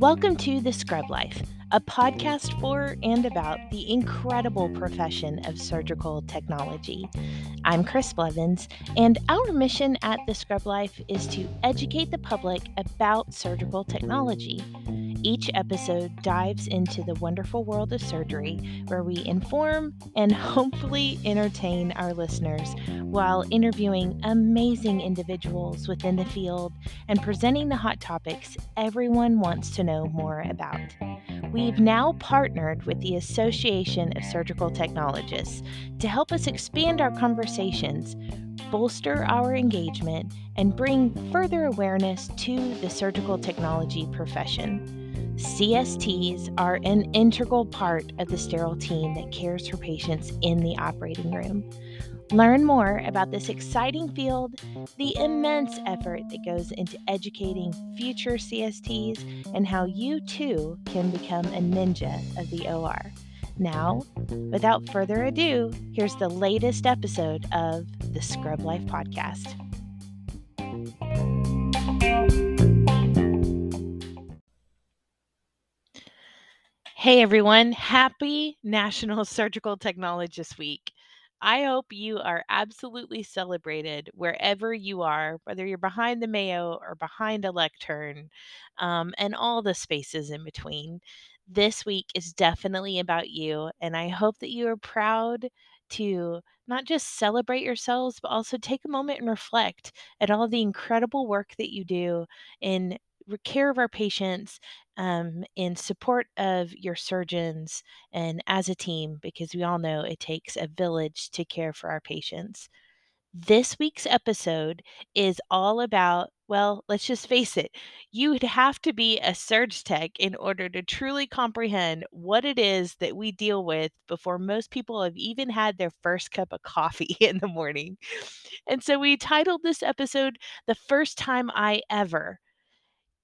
Welcome to The Scrub Life, a podcast for and about the incredible profession of surgical technology. I'm Chris Blevins, and our mission at The Scrub Life is to educate the public about surgical technology. Each episode dives into the wonderful world of surgery, where we inform and hopefully entertain our listeners while interviewing amazing individuals within the field and presenting the hot topics everyone wants to know more about. We've now partnered with the Association of Surgical Technologists to help us expand our conversations, bolster our engagement, and bring further awareness to the surgical technology profession. CSTs are an integral part of the sterile team that cares for patients in the operating room. Learn more about this exciting field, the immense effort that goes into educating future CSTs, and how you too can become a ninja of the OR. Now, without further ado, here's the latest episode of the Scrub Life Podcast. Hey everyone, happy National Surgical Technologist Week. I hope you are absolutely celebrated wherever you are, whether you're behind the Mayo or behind a lectern, um, and all the spaces in between. This week is definitely about you, and I hope that you are proud to not just celebrate yourselves, but also take a moment and reflect at all the incredible work that you do in care of our patients um, in support of your surgeons and as a team, because we all know it takes a village to care for our patients. This week's episode is all about, well, let's just face it, you would have to be a surge tech in order to truly comprehend what it is that we deal with before most people have even had their first cup of coffee in the morning. And so we titled this episode, The First Time I Ever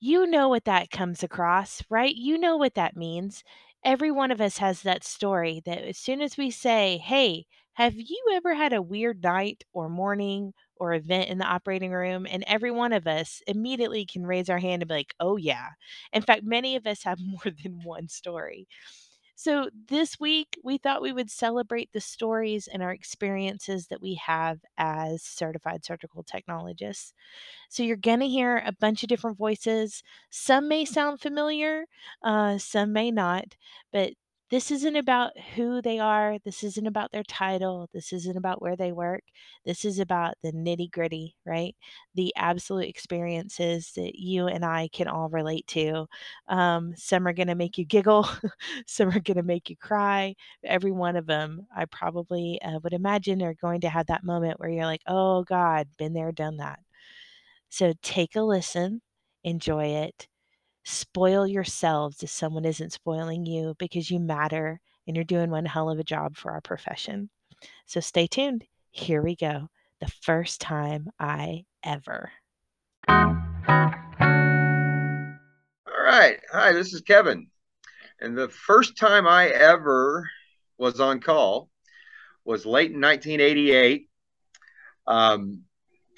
you know what that comes across, right? You know what that means. Every one of us has that story that as soon as we say, Hey, have you ever had a weird night or morning or event in the operating room? And every one of us immediately can raise our hand and be like, Oh, yeah. In fact, many of us have more than one story. So, this week, we thought we would celebrate the stories and our experiences that we have as certified surgical technologists. So, you're going to hear a bunch of different voices. Some may sound familiar, uh, some may not, but this isn't about who they are. This isn't about their title. This isn't about where they work. This is about the nitty gritty, right? The absolute experiences that you and I can all relate to. Um, some are going to make you giggle, some are going to make you cry. Every one of them, I probably uh, would imagine, are going to have that moment where you're like, oh God, been there, done that. So take a listen, enjoy it spoil yourselves if someone isn't spoiling you because you matter and you're doing one hell of a job for our profession. So stay tuned. Here we go. The first time I ever. All right. Hi, this is Kevin. And the first time I ever was on call was late in 1988. Um,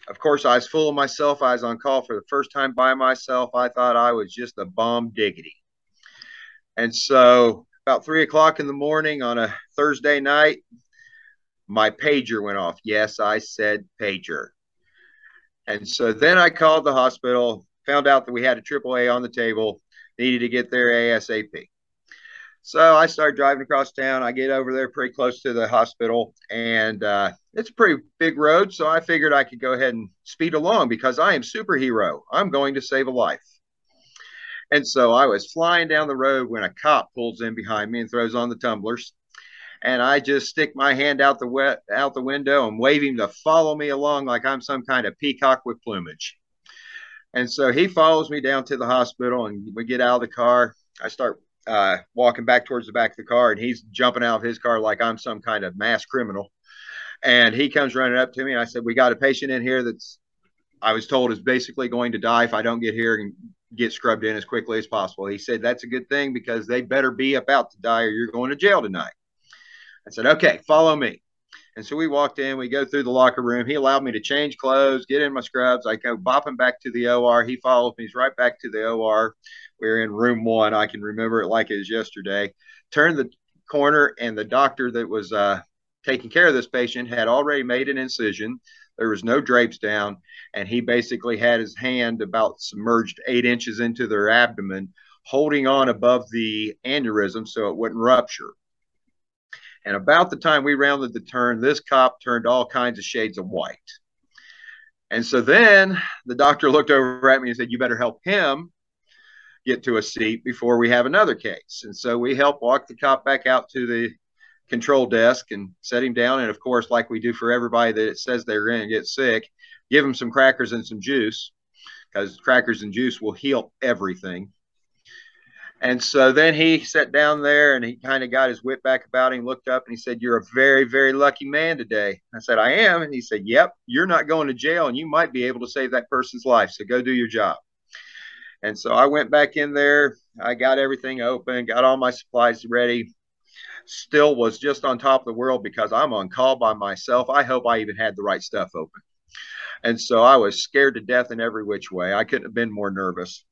of course, I was full of myself. I was on call for the first time by myself. I thought I was just a bomb diggity. And so, about three o'clock in the morning on a Thursday night, my pager went off. Yes, I said pager. And so then I called the hospital, found out that we had a AAA on the table, needed to get there ASAP. So I start driving across town. I get over there pretty close to the hospital, and uh, it's a pretty big road. So I figured I could go ahead and speed along because I am superhero. I'm going to save a life. And so I was flying down the road when a cop pulls in behind me and throws on the tumblers. And I just stick my hand out the wet out the window and wave him to follow me along like I'm some kind of peacock with plumage. And so he follows me down to the hospital, and we get out of the car. I start uh, walking back towards the back of the car, and he's jumping out of his car like I'm some kind of mass criminal. And he comes running up to me, and I said, "We got a patient in here that's I was told is basically going to die if I don't get here and get scrubbed in as quickly as possible." He said, "That's a good thing because they better be about to die, or you're going to jail tonight." I said, "Okay, follow me." And so we walked in, we go through the locker room. He allowed me to change clothes, get in my scrubs. I go bopping back to the OR. He follows me, he's right back to the OR. We are in room one. I can remember it like it was yesterday. Turned the corner, and the doctor that was uh, taking care of this patient had already made an incision. There was no drapes down, and he basically had his hand about submerged eight inches into their abdomen, holding on above the aneurysm so it wouldn't rupture. And about the time we rounded the turn, this cop turned all kinds of shades of white. And so then the doctor looked over at me and said, You better help him get to a seat before we have another case. And so we helped walk the cop back out to the control desk and set him down. And of course, like we do for everybody that says they're going to get sick, give him some crackers and some juice because crackers and juice will heal everything. And so then he sat down there and he kind of got his wit back about him, looked up and he said, You're a very, very lucky man today. I said, I am. And he said, Yep, you're not going to jail and you might be able to save that person's life. So go do your job. And so I went back in there. I got everything open, got all my supplies ready. Still was just on top of the world because I'm on call by myself. I hope I even had the right stuff open. And so I was scared to death in every which way. I couldn't have been more nervous.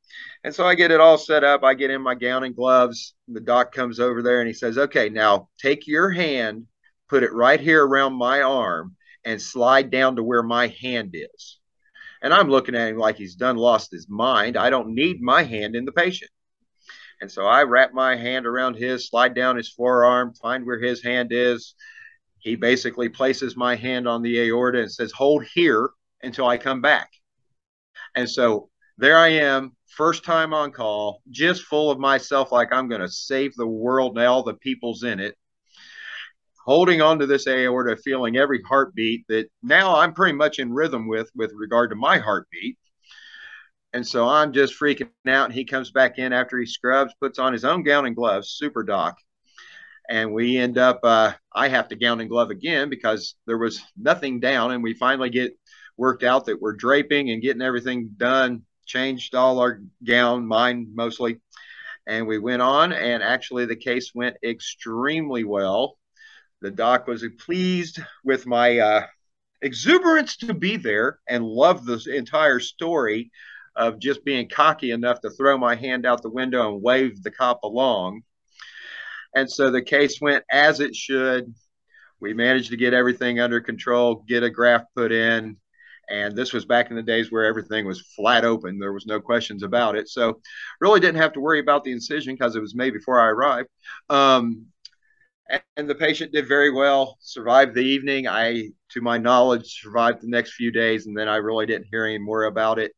And so I get it all set up. I get in my gown and gloves. The doc comes over there and he says, Okay, now take your hand, put it right here around my arm, and slide down to where my hand is. And I'm looking at him like he's done lost his mind. I don't need my hand in the patient. And so I wrap my hand around his, slide down his forearm, find where his hand is. He basically places my hand on the aorta and says, Hold here until I come back. And so there I am, first time on call, just full of myself, like I'm going to save the world and all the people's in it. Holding on to this aorta, feeling every heartbeat that now I'm pretty much in rhythm with, with regard to my heartbeat. And so I'm just freaking out. And he comes back in after he scrubs, puts on his own gown and gloves, super doc. And we end up, uh, I have to gown and glove again because there was nothing down. And we finally get worked out that we're draping and getting everything done changed all our gown, mine mostly. And we went on, and actually, the case went extremely well. The doc was pleased with my uh, exuberance to be there and loved the entire story of just being cocky enough to throw my hand out the window and wave the cop along. And so the case went as it should. We managed to get everything under control, get a graft put in, and this was back in the days where everything was flat open. There was no questions about it. So really didn't have to worry about the incision because it was made before I arrived. Um, and the patient did very well, survived the evening. I, to my knowledge, survived the next few days, and then I really didn't hear any more about it.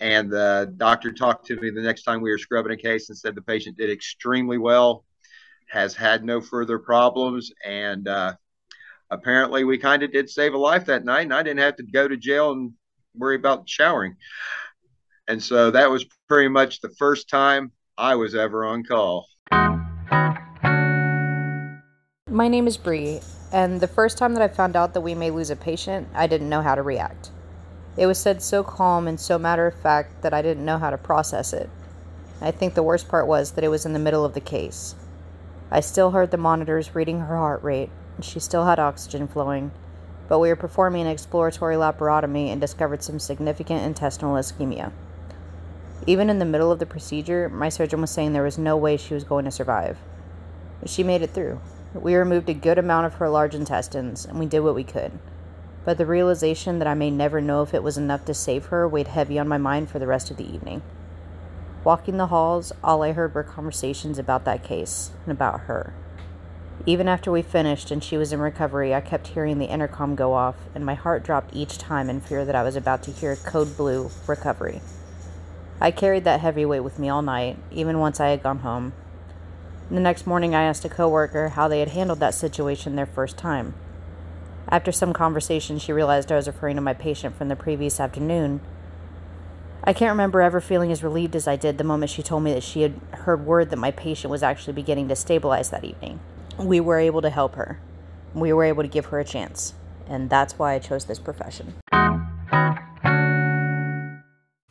And the doctor talked to me the next time we were scrubbing a case and said the patient did extremely well, has had no further problems, and uh, apparently we kind of did save a life that night, and I didn't have to go to jail and worry about showering. And so that was pretty much the first time I was ever on call. My name is Bree, and the first time that I found out that we may lose a patient, I didn't know how to react. It was said so calm and so matter of fact that I didn't know how to process it. I think the worst part was that it was in the middle of the case. I still heard the monitors reading her heart rate, she still had oxygen flowing, but we were performing an exploratory laparotomy and discovered some significant intestinal ischemia. Even in the middle of the procedure, my surgeon was saying there was no way she was going to survive. She made it through. We removed a good amount of her large intestines, and we did what we could. But the realization that I may never know if it was enough to save her weighed heavy on my mind for the rest of the evening. Walking the halls, all I heard were conversations about that case and about her. Even after we finished and she was in recovery, I kept hearing the intercom go off, and my heart dropped each time in fear that I was about to hear Code Blue Recovery. I carried that heavy weight with me all night, even once I had gone home. The next morning, I asked a coworker how they had handled that situation their first time. After some conversation, she realized I was referring to my patient from the previous afternoon. I can't remember ever feeling as relieved as I did the moment she told me that she had heard word that my patient was actually beginning to stabilize that evening we were able to help her. We were able to give her a chance. And that's why I chose this profession.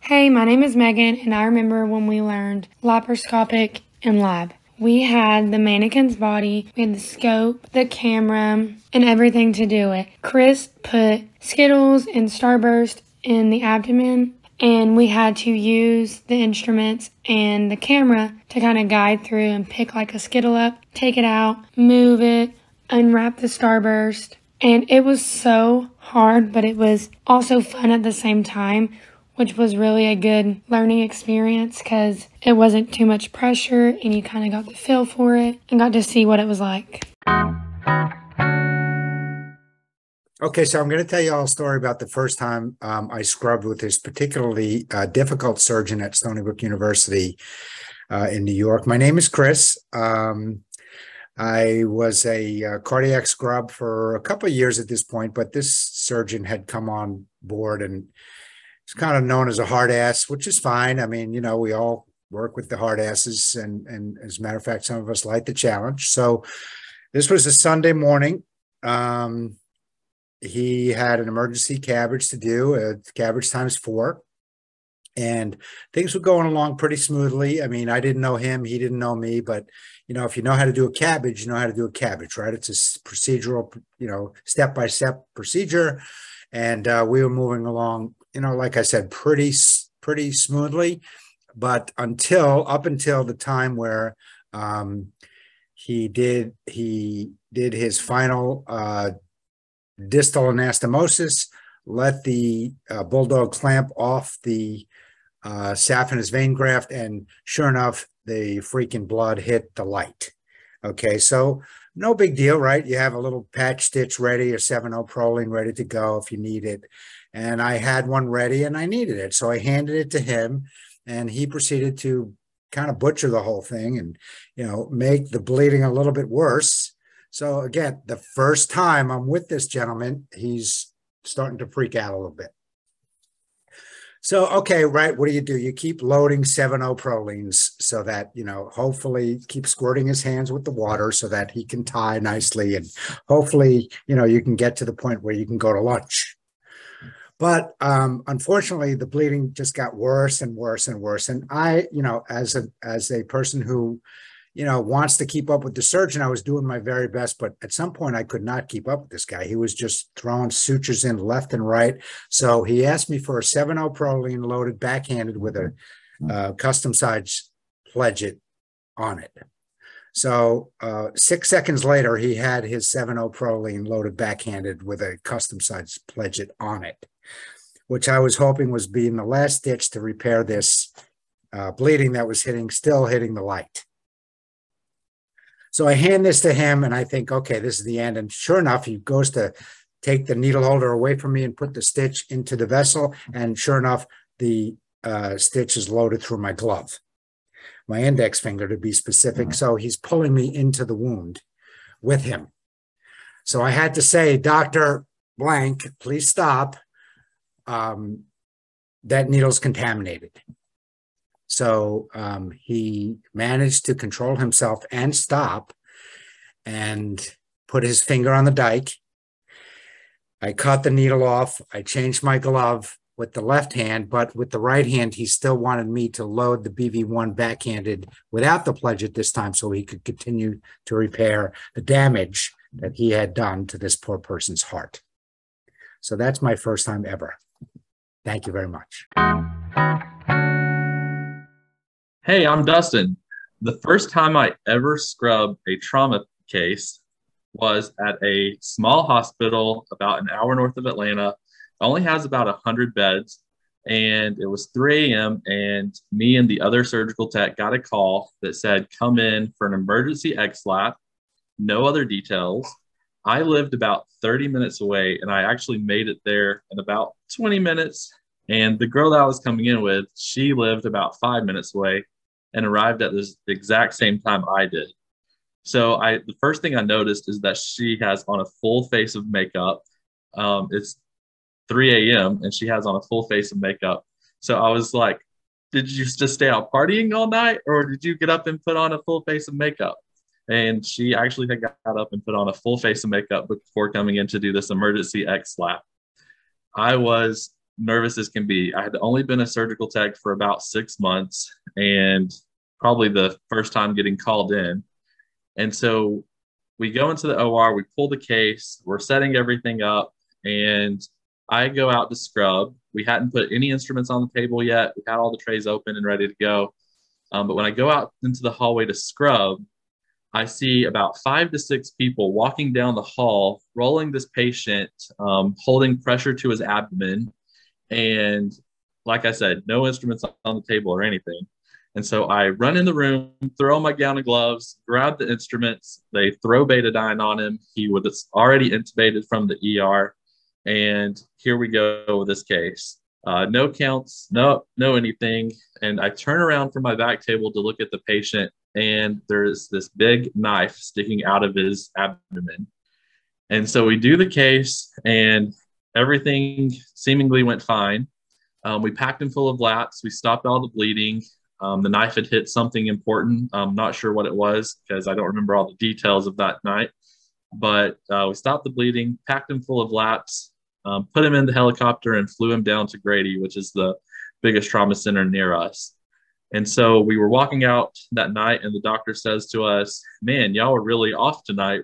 Hey, my name is Megan, and I remember when we learned laparoscopic and lab. we had the mannequin's body, we had the scope, the camera, and everything to do it. Chris put Skittles and Starburst in the abdomen, and we had to use the instruments and the camera to kind of guide through and pick like a Skittle up, take it out, move it, unwrap the Starburst. And it was so hard, but it was also fun at the same time which was really a good learning experience because it wasn't too much pressure and you kind of got the feel for it and got to see what it was like. Okay, so I'm going to tell you all a story about the first time um, I scrubbed with this particularly uh, difficult surgeon at Stony Brook University uh, in New York. My name is Chris. Um, I was a uh, cardiac scrub for a couple of years at this point, but this surgeon had come on board and it's kind of known as a hard ass, which is fine. I mean, you know, we all work with the hard asses, and and as a matter of fact, some of us like the challenge. So this was a Sunday morning. Um, he had an emergency CABG to do, a CABG times four, and things were going along pretty smoothly. I mean, I didn't know him, he didn't know me, but you know, if you know how to do a CABG, you know how to do a CABG, right? It's a procedural, you know, step by step procedure, and uh, we were moving along you know, like I said, pretty pretty smoothly. But until up until the time where um, he did he did his final uh, distal anastomosis, let the uh, bulldog clamp off the uh, saphenous vein graft, and sure enough, the freaking blood hit the light. Okay, so no big deal, right? You have a little patch stitch ready, a 7-0 Prolene ready to go if you need it and I had one ready and I needed it. So I handed it to him and he proceeded to kind of butcher the whole thing and, you know, make the bleeding a little bit worse. So again, the first time I'm with this gentleman, he's starting to freak out a little bit. So, okay, right. What do you do? You keep loading 7-0 so that, you know, hopefully keep squirting his hands with the water so that he can tie nicely. And hopefully, you know, you can get to the point where you can go to lunch. But um, unfortunately, the bleeding just got worse and worse and worse. And I, you know, as a as a person who, you know, wants to keep up with the surgeon, I was doing my very best. But at some point, I could not keep up with this guy. He was just throwing sutures in left and right. So he asked me for a 7 0 Prolene loaded backhanded with a uh, custom size pledget on it. So uh, six seconds later, he had his 7 0 Prolene loaded backhanded with a custom size pledget on it which I was hoping was being the last ditch to repair this uh, bleeding that was hitting, still hitting the light. So I hand this to him and I think, okay, this is the end. And sure enough, he goes to take the needle holder away from me and put the stitch into the vessel. And sure enough, the uh, stitch is loaded through my glove, my index finger to be specific. Mm-hmm. So he's pulling me into the wound with him. So I had to say, Dr. Blank, please stop um, that needle's contaminated. So um, he managed to control himself and stop and put his finger on the dike. I cut the needle off. I changed my glove with the left hand, but with the right hand, he still wanted me to load the BV1 backhanded without the pledge at this time so he could continue to repair the damage that he had done to this poor person's heart. So that's my first time ever. Thank you very much. Hey, I'm Dustin. The first time I ever scrubbed a trauma case was at a small hospital about an hour north of Atlanta. It only has about 100 beds. And it was 3 a.m. And me and the other surgical tech got a call that said, come in for an emergency EXLAP, no other details. I lived about 30 minutes away and I actually made it there in about 20 minutes. And the girl that I was coming in with, she lived about five minutes away and arrived at this exact same time I did. So I the first thing I noticed is that she has on a full face of makeup. Um, it's 3 a.m. and she has on a full face of makeup. So I was like, did you just stay out partying all night or did you get up and put on a full face of makeup? And she actually had got up and put on a full face of makeup before coming in to do this emergency EXLAP. I was nervous as can be. I had only been a surgical tech for about six months, and probably the first time getting called in. And so we go into the OR, we pull the case, we're setting everything up, and I go out to scrub. We hadn't put any instruments on the table yet. We had all the trays open and ready to go. Um, but when I go out into the hallway to scrub, I see about five to six people walking down the hall, rolling this patient, um, holding pressure to his abdomen. And like I said, no instruments on the table or anything. And so I run in the room, throw on my gown and gloves, grab the instruments. They throw betadine on him. He was already intubated from the ER. And here we go with this case. Uh, no counts, no, no anything. And I turn around from my back table to look at the patient, and there's this big knife sticking out of his abdomen. And so we do the case, and everything seemingly went fine. Um, we packed him full of laps. We stopped all the bleeding. Um, the knife had hit something important. I'm not sure what it was because I don't remember all the details of that night. But uh, we stopped the bleeding, packed him full of laps, um, put him in the helicopter, and flew him down to Grady, which is the biggest trauma center near us. And so we were walking out that night, and the doctor says to us, Man, y'all were really off tonight.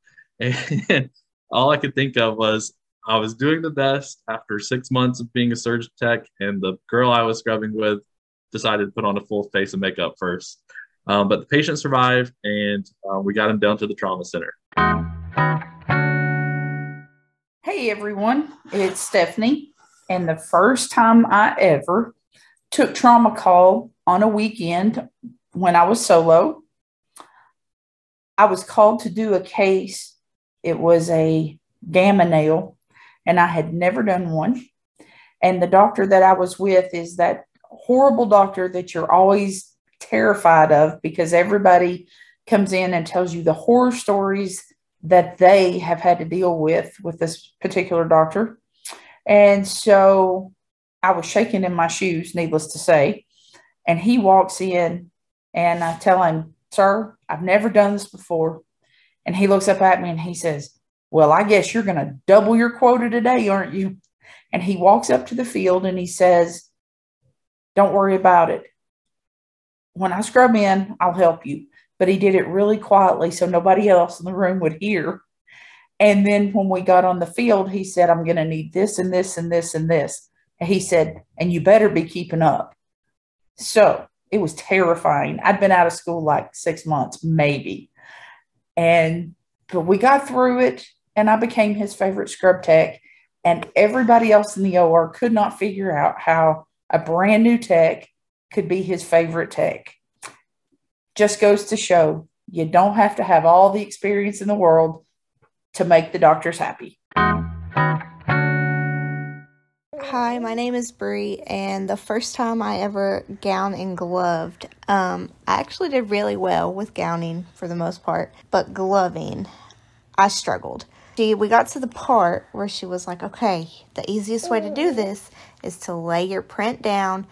and all I could think of was, I was doing the best after six months of being a surge tech, and the girl I was scrubbing with decided to put on a full face of makeup first. Um, but the patient survived, and uh, we got him down to the trauma center. Hey everyone, it's Stephanie. And the first time I ever took trauma call on a weekend when I was solo, I was called to do a case. It was a gamma nail, and I had never done one. And the doctor that I was with is that horrible doctor that you're always terrified of because everybody comes in and tells you the horror stories that they have had to deal with with this particular doctor. And so I was shaking in my shoes, needless to say. And he walks in and I tell him, Sir, I've never done this before. And he looks up at me and he says, Well, I guess you're going to double your quota today, aren't you? And he walks up to the field and he says, Don't worry about it. When I scrub in, I'll help you but he did it really quietly so nobody else in the room would hear. And then when we got on the field, he said, I'm going to need this and this and this and this. And he said, and you better be keeping up. So it was terrifying. I'd been out of school like six months, maybe. And, but we got through it and I became his favorite scrub tech. And everybody else in the OR could not figure out how a brand new tech could be his favorite tech just goes to show you don't have to have all the experience in the world to make the doctors happy. Hi, my name is Bree, and the first time I ever gown and gloved, um, I actually did really well with gowning for the most part, but gloving, I struggled. We got to the part where she was like, okay, the easiest way to do mm. this is to lay your print down,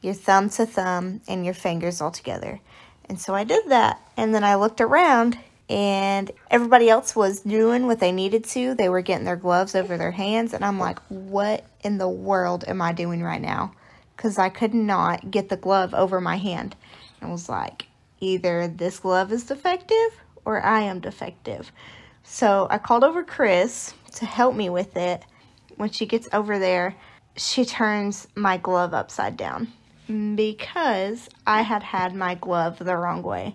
your thumb to thumb, and your fingers all together. And so I did that. And then I looked around and everybody else was doing what they needed to. They were getting their gloves over their hands. And I'm like, what in the world am I doing right now? Because I could not get the glove over my hand. I was like, either this glove is defective or I am defective. So I called over Chris to help me with it. When she gets over there, she turns my glove upside down because I had had my glove the wrong way.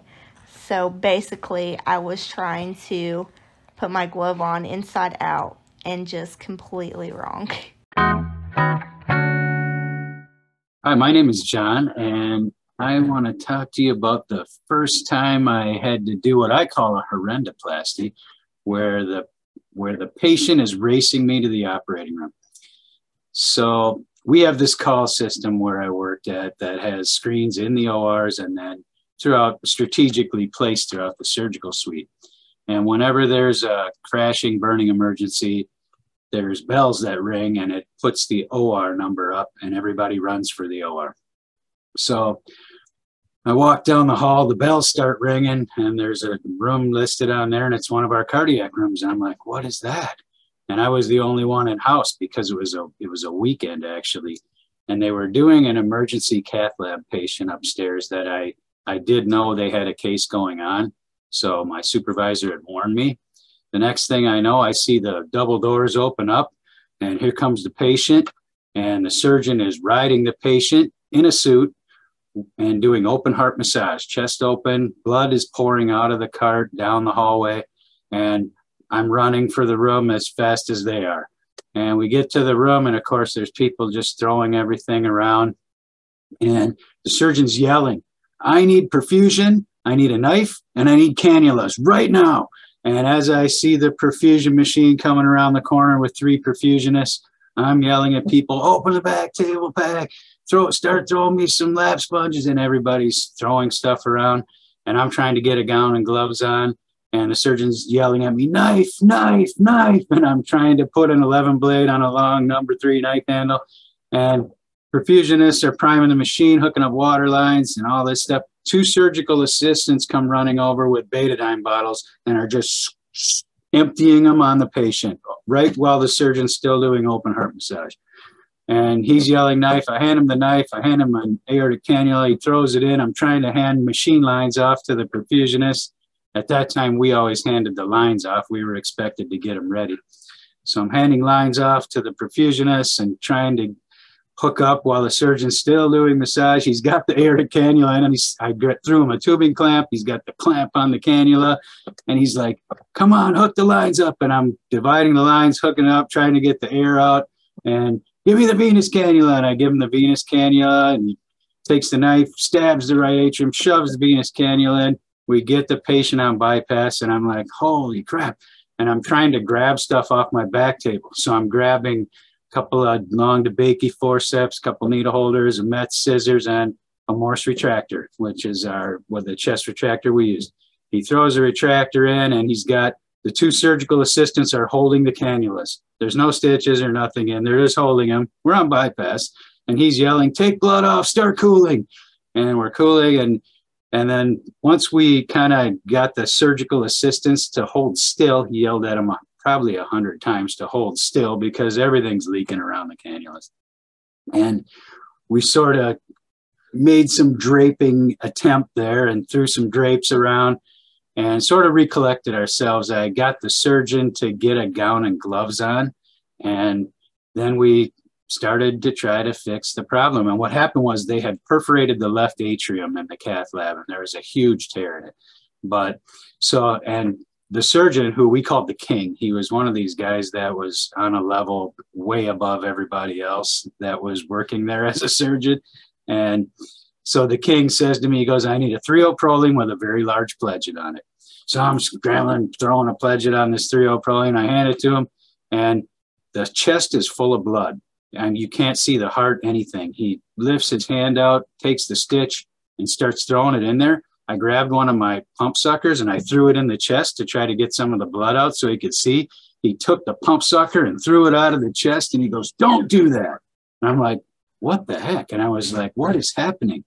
So basically, I was trying to put my glove on inside out and just completely wrong. Hi, my name is John, and I want to talk to you about the first time I had to do what I call a horrendoplasty, where the where the patient is racing me to the operating room. So we have this call system where I worked at that has screens in the ORs and then throughout strategically placed throughout the surgical suite. And whenever there's a crashing, burning emergency, there's bells that ring and it puts the OR number up and everybody runs for the OR. So I walk down the hall, the bells start ringing, and there's a room listed on there, and it's one of our cardiac rooms. And I'm like, what is that? and I was the only one in house because it was a it was a weekend actually, and they were doing an emergency cath lab patient upstairs that I I did know they had a case going on. So my supervisor had warned me. The next thing I know, I see the double doors open up, and here comes the patient, and the surgeon is riding the patient in a suit and doing open heart massage, chest open, blood is pouring out of the cart down the hallway, and I'm running for the room as fast as they are. And we get to the room, and of course, there's people just throwing everything around. And the surgeon's yelling, I need perfusion, I need a knife, and I need cannulas right now. And as I see the perfusion machine coming around the corner with three perfusionists, I'm yelling at people, open the back table pack, throw start throwing me some lap sponges, and everybody's throwing stuff around. And I'm trying to get a gown and gloves on. And the surgeon's yelling at me, knife, knife, knife. And I'm trying to put an 11 blade on a long number three knife handle. And perfusionists are priming the machine, hooking up water lines and all this stuff. Two surgical assistants come running over with betadine bottles and are just emptying them on the patient right while the surgeon's still doing open heart massage. And he's yelling knife. I hand him the knife. I hand him an aortic cannula. He throws it in. I'm trying to hand machine lines off to the perfusionist. At that time, we always handed the lines off. We were expected to get them ready. So I'm handing lines off to the perfusionist and trying to hook up while the surgeon's still doing massage. He's got the aortic cannula in him. he's, I threw him a tubing clamp. He's got the clamp on the cannula and he's like, come on, hook the lines up. And I'm dividing the lines, hooking up, trying to get the air out and give me the venous cannula. And I give him the venous cannula and he takes the knife, stabs the right atrium, shoves the venous cannula in. We get the patient on bypass and I'm like, holy crap. And I'm trying to grab stuff off my back table. So I'm grabbing a couple of long DeBakey forceps, a couple needle holders, a Metz scissors, and a Morse retractor, which is our what the chest retractor we use. He throws a retractor in, and he's got the two surgical assistants are holding the cannulas. There's no stitches or nothing in. They're just holding them. We're on bypass, and he's yelling, "Take blood off! Start cooling!" And we're cooling, and and then once we kind of got the surgical assistants to hold still, he yelled at him probably a hundred times to hold still because everything's leaking around the cannulas. And we sort of made some draping attempt there and threw some drapes around and sort of recollected ourselves. I got the surgeon to get a gown and gloves on, and then we started to try to fix the problem. And what happened was they had perforated the left atrium in the cath lab, and there was a huge tear in it. But so, and the surgeon who we called the king he was one of these guys that was on a level way above everybody else that was working there as a surgeon and so the king says to me he goes i need a 3 Prolene with a very large pledget on it so i'm scrambling throwing a pledget on this 3 Prolene i hand it to him and the chest is full of blood and you can't see the heart anything he lifts his hand out takes the stitch and starts throwing it in there I grabbed one of my pump suckers and I threw it in the chest to try to get some of the blood out so he could see. He took the pump sucker and threw it out of the chest and he goes, Don't do that. And I'm like, What the heck? And I was like, What is happening?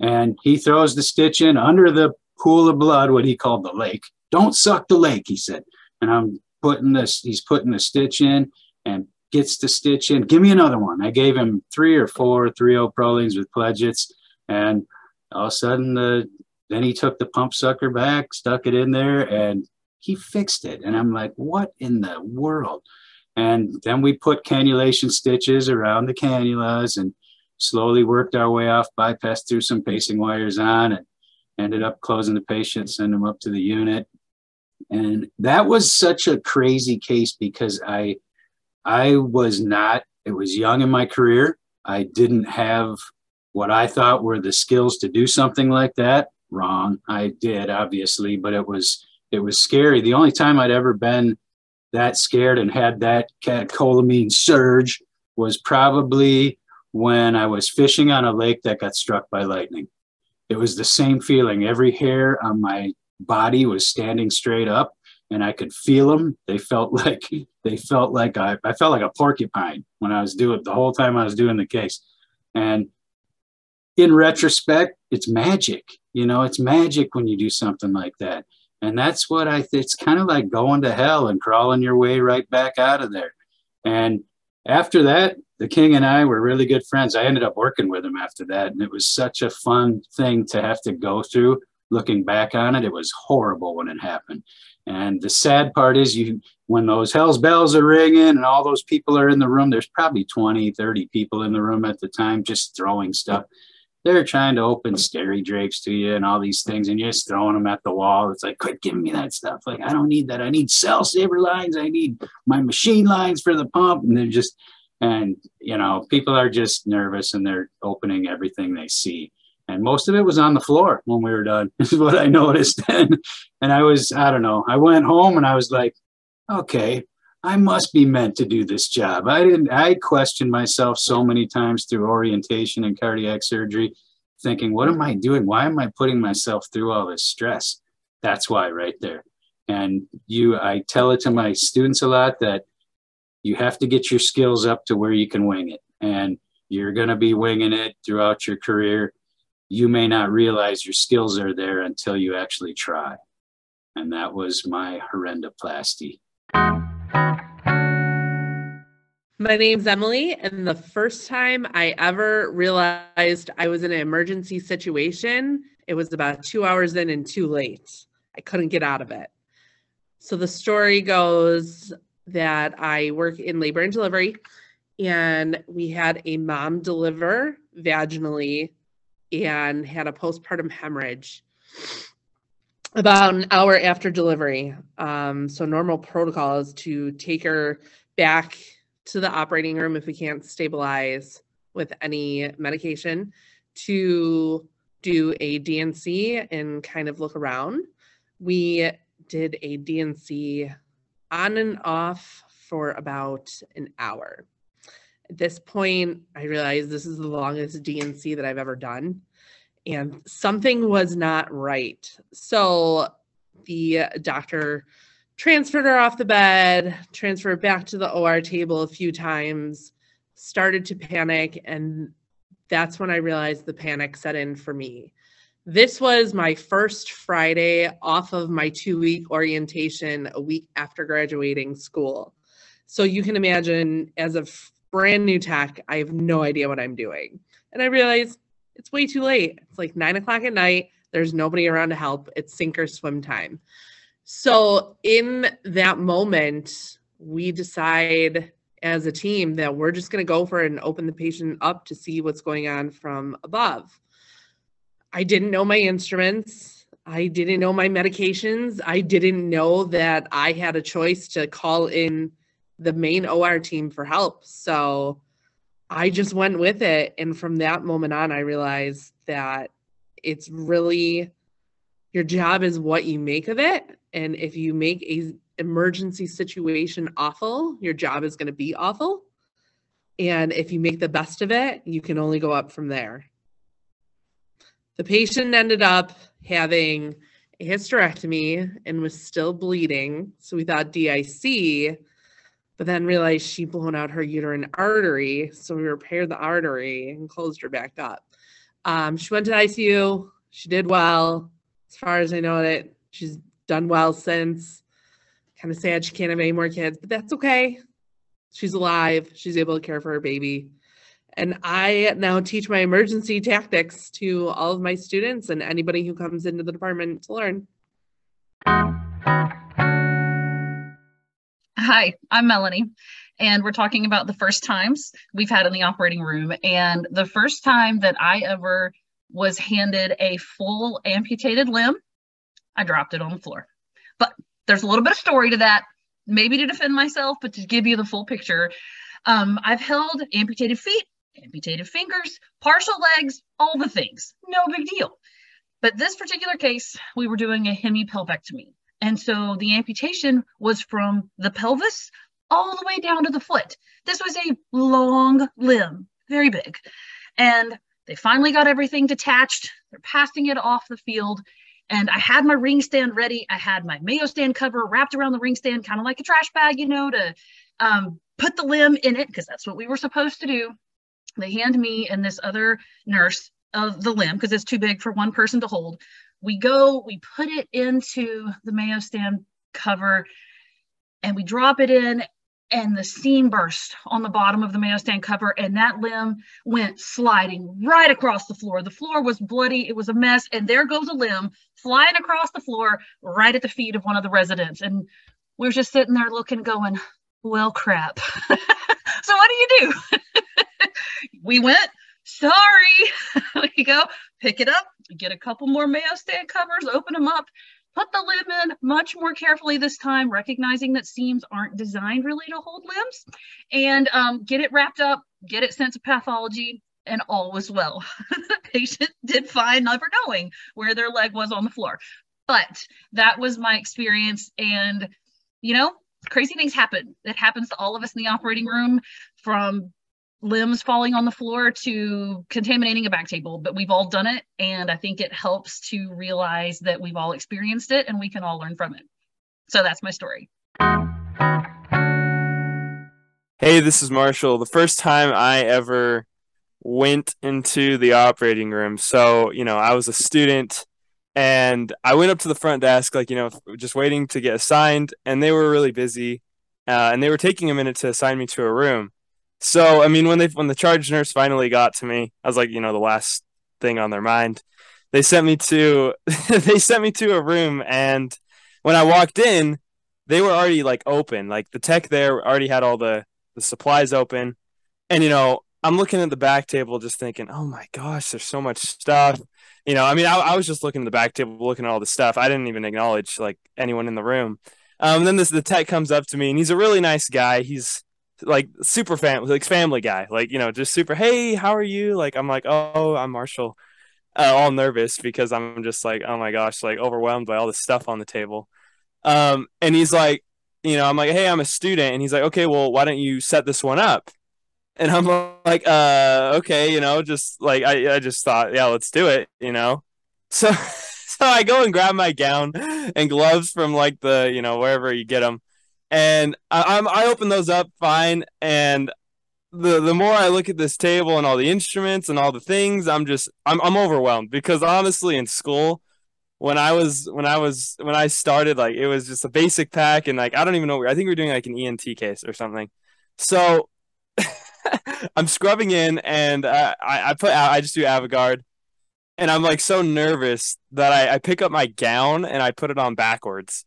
And he throws the stitch in under the pool of blood, what he called the lake. Don't suck the lake, he said. And I'm putting this, he's putting the stitch in and gets the stitch in. Give me another one. I gave him three or four 3 Prolenes with pledgets. And all of a sudden the then he took the pump sucker back, stuck it in there, and he fixed it. And I'm like, what in the world? And then we put cannulation stitches around the cannulas and slowly worked our way off, bypassed through some pacing wires on, and ended up closing the patient, send them up to the unit. And that was such a crazy case because I I was not, it was young in my career. I didn't have what I thought were the skills to do something like that wrong. I did obviously, but it was it was scary. The only time I'd ever been that scared and had that catecholamine surge was probably when I was fishing on a lake that got struck by lightning. It was the same feeling. Every hair on my body was standing straight up and I could feel them. They felt like they felt like I, I felt like a porcupine when I was doing the whole time I was doing the case. And in retrospect, it's magic. You know, it's magic when you do something like that. And that's what I, it's kind of like going to hell and crawling your way right back out of there. And after that, the king and I were really good friends. I ended up working with him after that, and it was such a fun thing to have to go through. Looking back on it, it was horrible when it happened. And the sad part is you when those hell's bells are ringing and all those people are in the room, there's probably 20, 30 people in the room at the time just throwing stuff. They're trying to open scary drapes to you and all these things, and you're just throwing them at the wall. It's like, quit giving me that stuff. Like, I don't need that. I need cell saver lines. I need my machine lines for the pump. And they're just, and you know, people are just nervous and they're opening everything they see and most of it was on the floor when we were done is what i noticed and, and i was i don't know i went home and i was like okay i must be meant to do this job. I didn't i questioned myself so many times through orientation and cardiac surgery thinking what am i doing? Why am i putting myself through all this stress? That's why right there. And you i tell it to my students a lot that you have to get your skills up to where you can wing it. And you're going to be winging it throughout your career. You may not realize your skills are there until you actually try. And that was my horrendoplasty. My name's Emily, and the first time I ever realized I was in an emergency situation, it was about two hours in and too late. I couldn't get out of it. So the story goes that I work in labor and delivery, and we had a mom deliver vaginally and had a postpartum hemorrhage about an hour after delivery. Um, so normal protocol is to take her back to the operating room if we can't stabilize with any medication to do a D&C kind of look around. We did a D&C on and off for about an hour. At this point, I realized this is the longest D&C that I've ever done, and something was not right. So the doctor transferred her off the bed, transferred back to the OR table a few times, started to panic, and that's when I realized the panic set in for me. This was my first Friday off of my two week orientation a week after graduating school. So you can imagine, as a brand new tech. I have no idea what I'm doing. And I realize it's way too late. It's like nine o'clock at night. There's nobody around to help. It's sink or swim time. So, in that moment, we decide as a team that we're just going to go for it and open the patient up to see what's going on from above. I didn't know my instruments. I didn't know my medications. I didn't know that I had a choice to call in the main OR team for help. So I just went with it. And from that moment on, I realized that it's really your job is what you make of it. And if you make a emergency situation awful, your job is going to be awful. And if you make the best of it, you can only go up from there. The patient ended up having a hysterectomy and was still bleeding. So we thought DIC, but then realized she'd blown out her uterine artery. So we repaired the artery and closed her back up. Um, she went to the ICU. She did well. As far as I know it, she's done well since. Kind of sad she can't have any more kids, but that's okay. She's alive. She's able to care for her baby. And I now teach my emergency tactics to all of my students and anybody who comes into the department to learn. Hi, I'm Melanie, and we're talking about the first times we've had in the operating room. And the first time that I ever was handed a full amputated limb, I dropped it on the floor. But there's a little bit of story to that, maybe to defend myself, but to give you the full picture. Um, I've held amputated feet, amputated fingers, partial legs, all the things. No big deal. But this particular case, we were doing a hemipelvectomy. And so the amputation was from the pelvis all the way down to the foot. This was a long limb, very big. And they finally got everything detached. They're passing it off the field. And I had my ring stand ready. I had my Mayo stand cover wrapped around the ring stand, kind of like a trash bag, you know, to um, put the limb in it, because that's what we were supposed to do. They hand me and this other nurse of the limb, because it's too big for one person to hold we go, we put it into the Mayo stand cover and we drop it in. and the seam burst on the bottom of the Mayo stand cover, and that limb went sliding right across the floor. The floor was bloody, it was a mess, and there goes a limb flying across the floor right at the feet of one of the residents. And we're just sitting there looking, going, well, crap. so what do you do? we went, sorry. we go, pick it up, get a couple more Mayo stand covers, open them up, put the limb in much more carefully this time, recognizing that seams aren't designed really to hold limbs, and um, get it wrapped up, get it sent to pathology, and all was well. the patient did fine, never knowing where their leg was on the floor. But that was my experience. And, you know, crazy things happen. It happens to all of us in the operating room from limbs falling on the floor to contaminating a back table, but we've all done it. And I think it helps to realize that we've all experienced it and we can all learn from it. So that's my story. Hey, this is Marshall. The first time I ever went into the operating room. So, you know, I was a student and I went up to the front desk, like, you know, just waiting to get assigned, and they were really busy. Uh, and they were taking a minute to assign me to a room. So I mean, when they when the charge nurse finally got to me, I was like, you know, the last thing on their mind. They sent me to they sent me to a room, and when I walked in, they were already like open. Like the tech there already had all the the supplies open, and you know, I'm looking at the back table, just thinking, oh my gosh, there's so much stuff. You know, I mean, I, I was just looking at the back table, looking at all the stuff. I didn't even acknowledge like anyone in the room. Um, then this the tech comes up to me, and he's a really nice guy. He's like super family, like family guy, like you know, just super. Hey, how are you? Like I'm like, oh, I'm Marshall. Uh, all nervous because I'm just like, oh my gosh, like overwhelmed by all the stuff on the table. Um, and he's like, you know, I'm like, hey, I'm a student, and he's like, okay, well, why don't you set this one up? And I'm like, uh, okay, you know, just like I, I just thought, yeah, let's do it, you know. So, so I go and grab my gown and gloves from like the, you know, wherever you get them, and I, I'm I open those up fine, and the the more I look at this table and all the instruments and all the things, I'm just I'm I'm overwhelmed because honestly, in school, when I was when I was when I started, like it was just a basic pack, and like I don't even know. I think we are doing like an ENT case or something. So I'm scrubbing in, and I I put I just do Avagard, and I'm like so nervous that I I pick up my gown and I put it on backwards.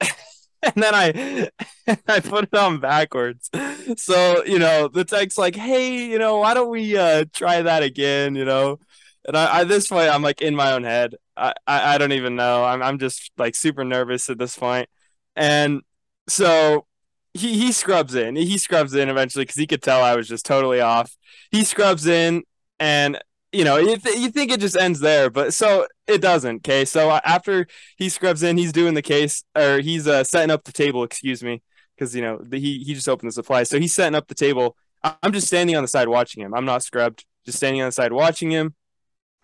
and then I I put it on backwards. So, you know, the text like, hey, you know, why don't we uh try that again, you know? And I, at this point I'm like in my own head. I, I, I don't even know. I'm I'm just like super nervous at this point. And so he he scrubs in. He scrubs in eventually because he could tell I was just totally off. He scrubs in and you know, you, th- you think it just ends there, but so it doesn't. Okay, so uh, after he scrubs in, he's doing the case, or he's uh, setting up the table. Excuse me, because you know the, he he just opened the supply, so he's setting up the table. I'm just standing on the side watching him. I'm not scrubbed, just standing on the side watching him.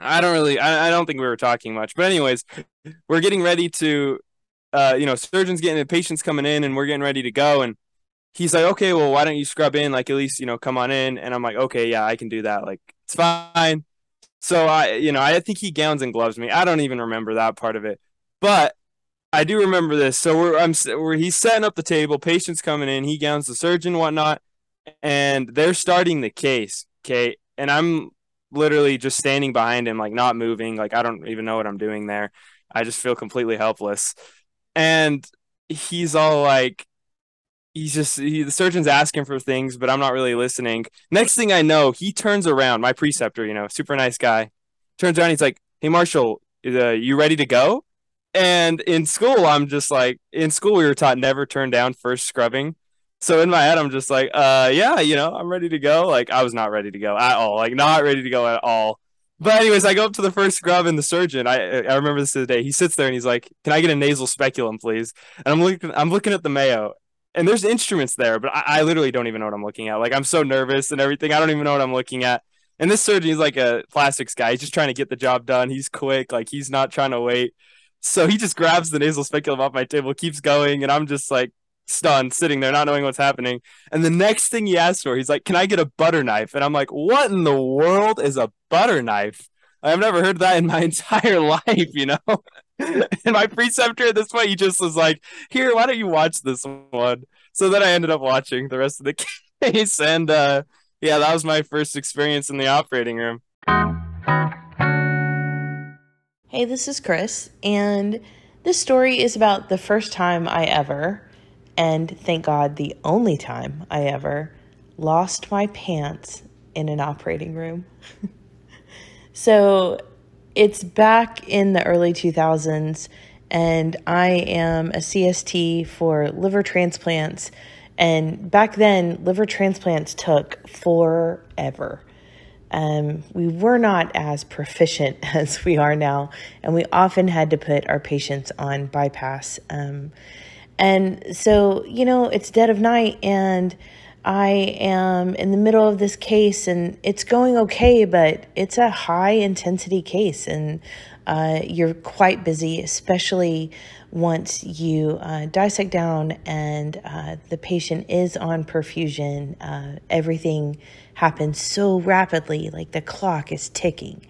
I don't really, I, I don't think we were talking much, but anyways, we're getting ready to, uh, you know, surgeons getting the patients coming in, and we're getting ready to go, and he's like, okay, well, why don't you scrub in? Like, at least, you know, come on in. And I'm like, okay, yeah, I can do that. Like, it's fine. So I, you know, I think he gowns and gloves me. I don't even remember that part of it, but I do remember this. So we're I'm where he's setting up the table, patients coming in, he gowns the surgeon, whatnot, and they're starting the case. Okay, and I'm literally just standing behind him, like not moving, like I don't even know what I'm doing there. I just feel completely helpless, and he's all like, he's just he, the surgeon's asking for things, but I'm not really listening. Next thing I know, he turns around. My preceptor, you know, super nice guy, turns around. He's like, "Hey, Marshall, uh, you ready to go?" And in school, I'm just like, in school, we were taught never turn down first scrubbing. So in my head, I'm just like, uh, yeah, you know, I'm ready to go. Like I was not ready to go at all. Like not ready to go at all. But anyways, I go up to the first scrub and the surgeon. I I remember this today. He sits there and he's like, "Can I get a nasal speculum, please?" And I'm looking I'm looking at the Mayo and there's instruments there, but I, I, literally don't even know what I'm looking at. Like I'm so nervous and everything. I don't even know what I'm looking at. And this surgeon is like a plastics guy. He's just trying to get the job done. He's quick. Like he's not trying to wait. So he just grabs the nasal speculum off my table, keeps going, and I'm just like stunned, sitting there, not knowing what's happening. And the next thing he asks for, he's like, "Can I get a butter knife?" And I'm like, "What in the world is a butter knife?" I've never heard that in my entire life, you know. and my preceptor at this point, he just was like, "Here, why don't you watch this one?" So then I ended up watching the rest of the case, and uh, yeah, that was my first experience in the operating room. Hey, this is Chris, and this story is about the first time I ever, and thank God, the only time I ever lost my pants in an operating room. so it's back in the early 2000s, and I am a CST for liver transplants. And back then, liver transplants took forever. Um, we were not as proficient as we are now, and we often had to put our patients on bypass. Um, and so, you know, it's dead of night, and I am in the middle of this case and it's going okay, but it's a high intensity case and uh, you're quite busy, especially once you uh, dissect down and uh, the patient is on perfusion. Uh, everything happens so rapidly, like the clock is ticking.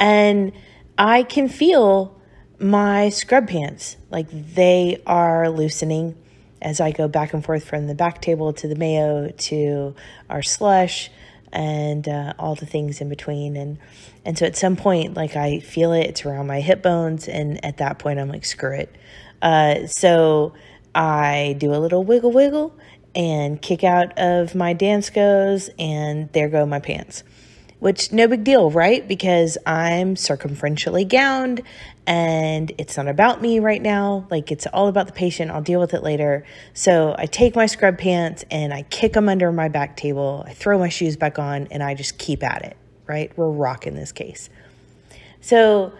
And I can feel my scrub pants, like they are loosening as I go back and forth from the back table to the mayo to our slush and uh, all the things in between. And and so at some point like I feel it it's around my hip bones and at that point I'm like screw it. Uh, so I do a little wiggle wiggle and kick out of my Danskos and there go my pants which no big deal, right? Because I'm circumferentially gowned and it's not about me right now. Like it's all about the patient. I'll deal with it later. So I take my scrub pants and I kick them under my back table. I throw my shoes back on and I just keep at it, right? We're rocking this case. So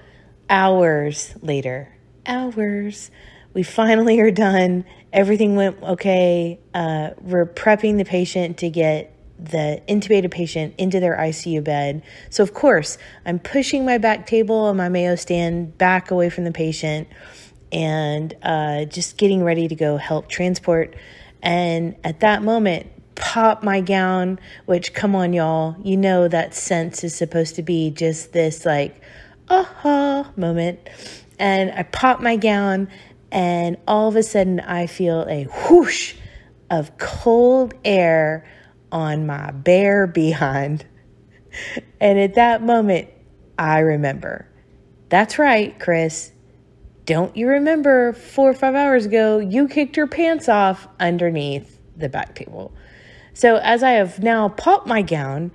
hours later, hours, we finally are done. Everything went okay. Uh, we're prepping the patient to get the intubated patient into their ICU bed. So, of course, I'm pushing my back table and my Mayo stand back away from the patient and uh, just getting ready to go help transport. And at that moment, pop my gown, which, come on, y'all, you know that sense is supposed to be just this like, aha moment. And I pop my gown, and all of a sudden, I feel a whoosh of cold air on my bare behind. And at that moment, I remember. That's right, Chris. Don't you remember four or five hours ago, you kicked your pants off underneath the back table? So, as I have now popped my gown,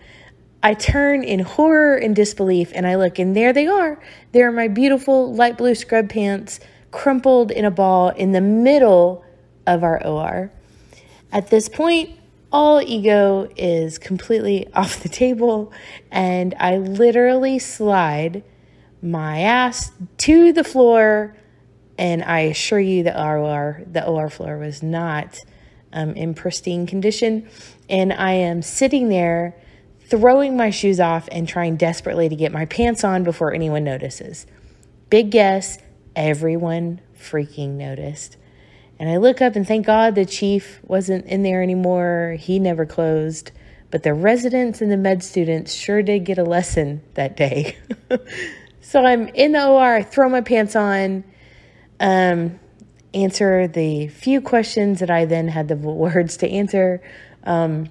I turn in horror and disbelief and I look, and there they are. There are my beautiful light blue scrub pants crumpled in a ball in the middle of our OR. At this point, all ego is completely off the table, and I literally slide my ass to the floor. And I assure you, the OR, the OR floor was not um, in pristine condition. And I am sitting there throwing my shoes off and trying desperately to get my pants on before anyone notices. Big guess, everyone freaking noticed. And I look up and thank God the chief wasn't in there anymore. He never closed. But the residents and the med students sure did get a lesson that day. so I'm in the OR, I throw my pants on, um, answer the few questions that I then had the words to answer. Um,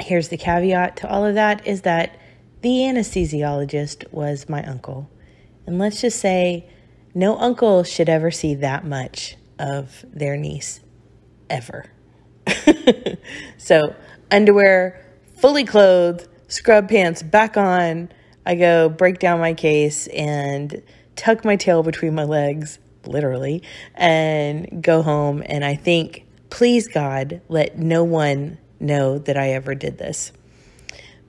here's the caveat to all of that is that the anesthesiologist was my uncle. And let's just say no uncle should ever see that much of their niece ever. so, underwear, fully clothed, scrub pants back on. I go break down my case and tuck my tail between my legs, literally, and go home. And I think, please God, let no one know that I ever did this.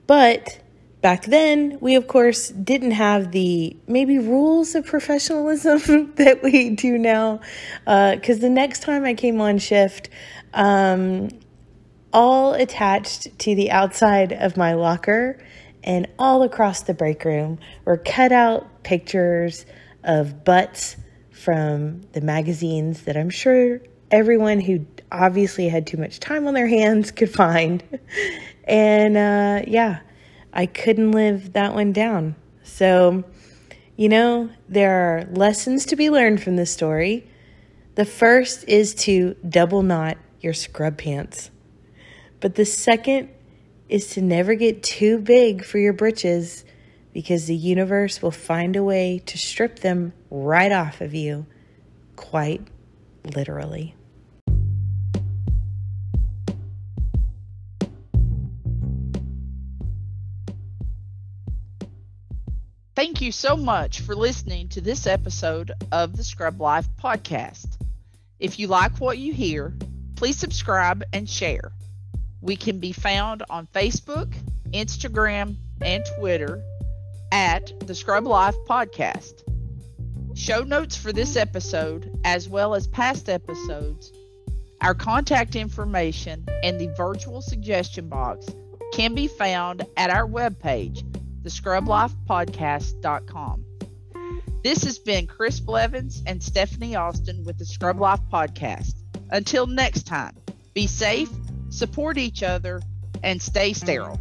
But back then, we of course didn't have the maybe rules of professionalism that we do now. Because uh, the next time I came on shift, um, all attached to the outside of my locker and all across the break room were cut out pictures of butts from the magazines that I'm sure everyone who obviously had too much time on their hands could find. And uh, yeah, I couldn't live that one down. So, You know, there are lessons to be learned from this story. The first is to double knot your scrub pants. But the second is to never get too big for your britches because the universe will find a way to strip them right off of you, quite literally. Thank you so much for listening to this episode of the Scrub Life podcast. If you like what you hear, please subscribe and share. We can be found on Facebook, Instagram, and Twitter at the Scrub Life Podcast. Show notes for this episode, as well as past episodes, our contact information, and the virtual suggestion box can be found at our webpage, thescrublifepodcast.com. This has been Chris Blevins and Stephanie Austin with the Scrub Life Podcast. Until next time, be safe, support each other, and stay sterile.